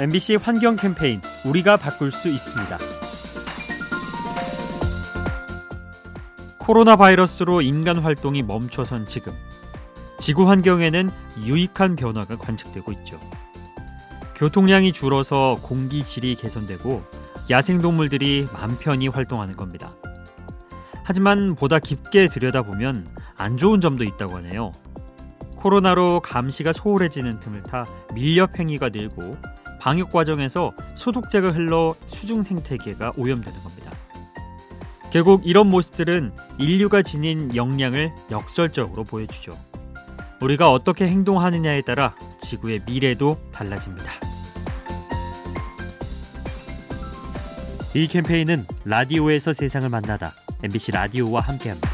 MBC 환경 캠페인 우리가 바꿀 수 있습니다. 코로나 바이러스로 인간 활동이 멈춰선 지금 지구 환경에는 유익한 변화가 관측되고 있죠. 교통량이 줄어서 공기 질이 개선되고 야생동물들이 맘 편히 활동하는 겁니다. 하지만 보다 깊게 들여다보면 안 좋은 점도 있다고 하네요. 코로나로 감시가 소홀해지는 틈을 타 밀렵 행위가 늘고 방역 과정에서 소독제가 흘러 수중 생태계가 오염되는 겁니다. 결국 이런 모습들은 인류가 지닌 역량을 역설적으로 보여주죠. 우리가 어떻게 행동하느냐에 따라 지구의 미래도 달라집니다. 이 캠페인은 라디오에서 세상을 만나다 MBC 라디오와 함께합니다.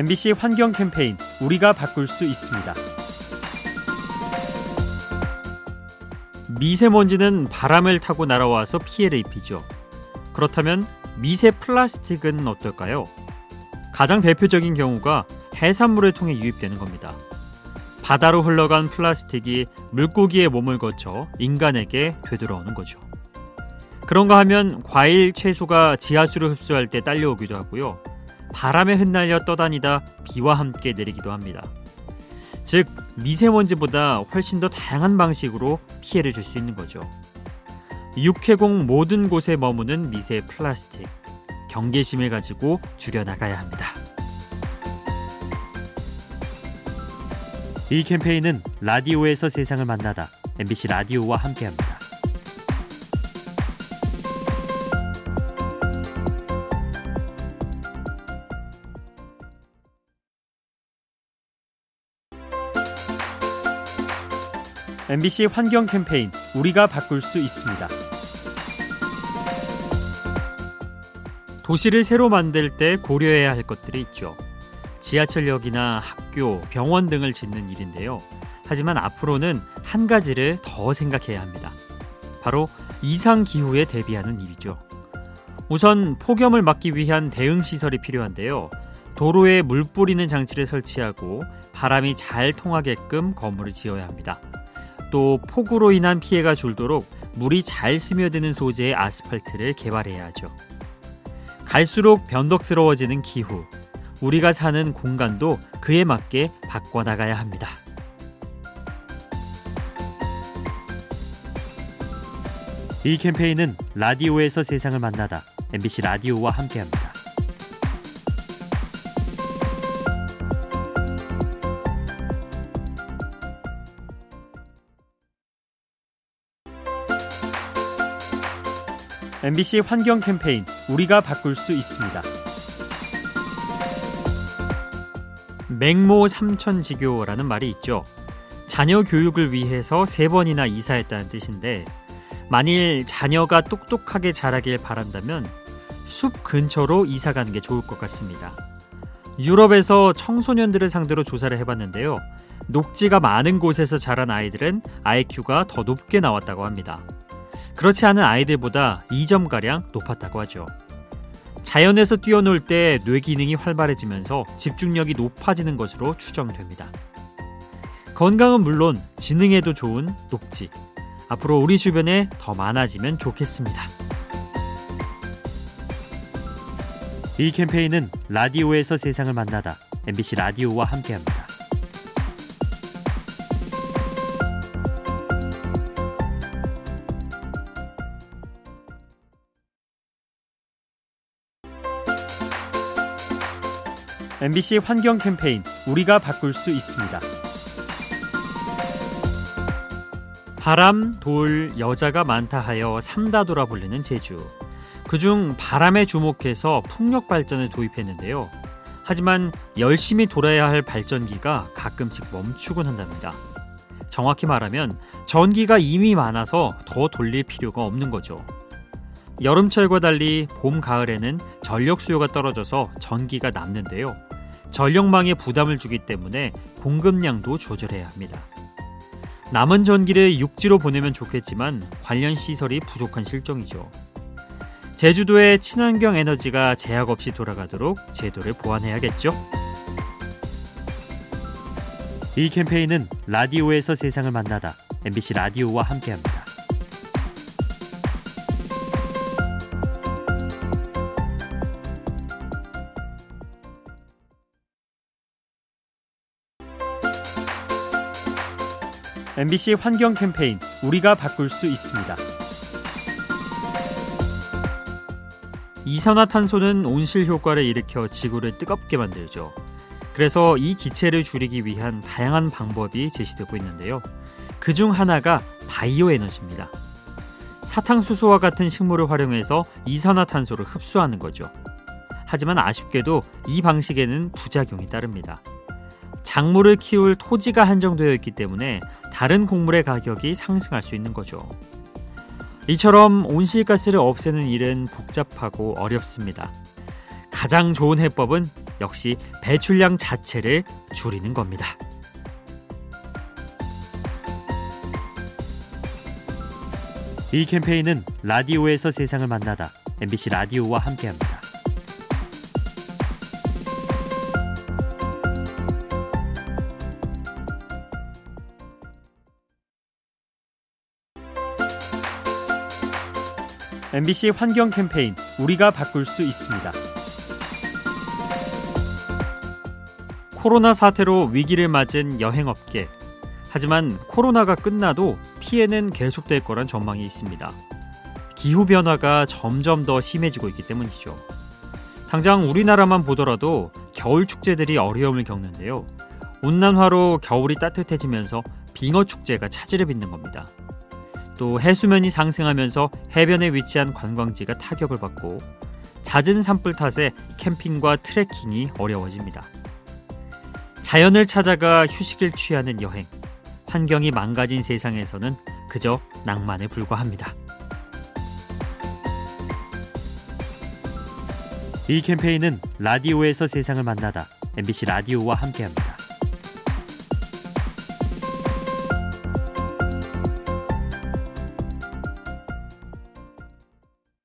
MBC 환경 캠페인 우리가 바꿀 수 있습니다. 미세먼지는 바람을 타고 날아와서 피해를 입히죠. 그렇다면 미세 플라스틱은 어떨까요? 가장 대표적인 경우가 해산물을 통해 유입되는 겁니다. 바다로 흘러간 플라스틱이 물고기의 몸을 거쳐 인간에게 되돌아오는 거죠. 그런가 하면 과일, 채소가 지하수를 흡수할 때 딸려오기도 하고요. 바람에 흩날려 떠다니다 비와 함께 내리기도 합니다. 즉, 미세먼지보다 훨씬 더 다양한 방식으로 피해를 줄 수 있는 거죠. 육해공 모든 곳에 머무는 미세 플라스틱. 경계심을 가지고 줄여나가야 합니다. 이 캠페인은 라디오에서 세상을 만나다 MBC 라디오와 함께합니다. MBC 환경 캠페인 우리가 바꿀 수 있습니다. 도시를 새로 만들 때 고려해야 할 것들이 있죠. 지하철역이나 학교, 병원 등을 짓는 일인데요. 하지만 앞으로는 한 가지를 더 생각해야 합니다. 바로 이상 기후에 대비하는 일이죠. 우선 폭염을 막기 위한 대응 시설이 필요한데요. 도로에 물 뿌리는 장치를 설치하고 바람이 잘 통하게끔 건물을 지어야 합니다. 또 폭우로 인한 피해가 줄도록 물이 잘 스며드는 소재의 아스팔트를 개발해야 하죠. 갈수록 변덕스러워지는 기후, 우리가 사는 공간도 그에 맞게 바꿔나가야 합니다. 이 캠페인은 라디오에서 세상을 만나다 MBC 라디오와 함께합니다. MBC 환경 캠페인 우리가 바꿀 수 있습니다. 맹모 삼천지교라는 말이 있죠. 자녀 교육을 위해서 세 번이나 이사했다는 뜻인데 만일 자녀가 똑똑하게 자라길 바란다면 숲 근처로 이사 가는 게 좋을 것 같습니다. 유럽에서 청소년들을 상대로 조사를 해봤는데요. 녹지가 많은 곳에서 자란 아이들은 IQ가 더 높게 나왔다고 합니다. 그렇지 않은 아이들보다 2점가량 높았다고 하죠. 자연에서 뛰어놀 때 뇌 기능이 활발해지면서 집중력이 높아지는 것으로 추정됩니다. 건강은 물론 지능에도 좋은 녹지. 앞으로 우리 주변에 더 많아지면 좋겠습니다. 이 캠페인은 라디오에서 세상을 만나다 MBC 라디오와 함께합니다. MBC 환경 캠페인 우리가 바꿀 수 있습니다. 바람, 돌, 여자가 많다 하여 삼다도라 불리는 제주. 그중 바람에 주목해서 풍력 발전을 도입했는데요. 하지만 열심히 돌아야 할 발전기가 가끔씩 멈추곤 한답니다. 정확히 말하면 전기가 이미 많아서 더 돌릴 필요가 없는 거죠. 여름철과 달리 봄, 가을에는 전력 수요가 떨어져서 전기가 남는데요. 전력망에 부담을 주기 때문에 공급량도 조절해야 합니다. 남은 전기를 육지로 보내면 좋겠지만 관련 시설이 부족한 실정이죠. 제주도의 친환경 에너지가 제약 없이 돌아가도록 제도를 보완해야겠죠. 이 캠페인은 라디오에서 세상을 만나다 MBC 라디오와 함께합니다. MBC 환경 캠페인 우리가 바꿀 수 있습니다. 이산화탄소는 온실 효과를 일으켜 지구를 뜨겁게 만들죠. 그래서 이 기체를 줄이기 위한 다양한 방법이 제시되고 있는데요. 그 중 하나가 바이오 에너지입니다. 사탕수수와 같은 식물을 활용해서 이산화탄소를 흡수하는 거죠. 하지만 아쉽게도 이 방식에는 부작용이 따릅니다. 작물을 키울 토지가 한정되어 있기 때문에 다른 곡물의 가격이 상승할 수 있는 거죠. 이처럼 온실가스를 없애는 일은 복잡하고 어렵습니다. 가장 좋은 해법은 역시 배출량 자체를 줄이는 겁니다. 이 캠페인은 라디오에서 세상을 만나다 MBC 라디오와 함께합니다. MBC 환경 캠페인 우리가 바꿀 수 있습니다. 코로나 사태로 위기를 맞은 여행업계. 하지만 코로나가 끝나도 피해는 계속될 거란 전망이 있습니다. 기후 변화가 점점 더 심해지고 있기 때문이죠. 당장 우리나라만 보더라도 겨울 축제들이 어려움을 겪는데요. 온난화로 겨울이 따뜻해지면서 빙어 축제가 차질을 빚는 겁니다. 또 해수면이 상승하면서 해변에 위치한 관광지가 타격을 받고 잦은 산불 탓에 캠핑과 트레킹이 어려워집니다. 자연을 찾아가 휴식을 취하는 여행. 환경이 망가진 세상에서는 그저 낭만에 불과합니다. 이 캠페인은 라디오에서 세상을 만나다 MBC 라디오와 함께합니다.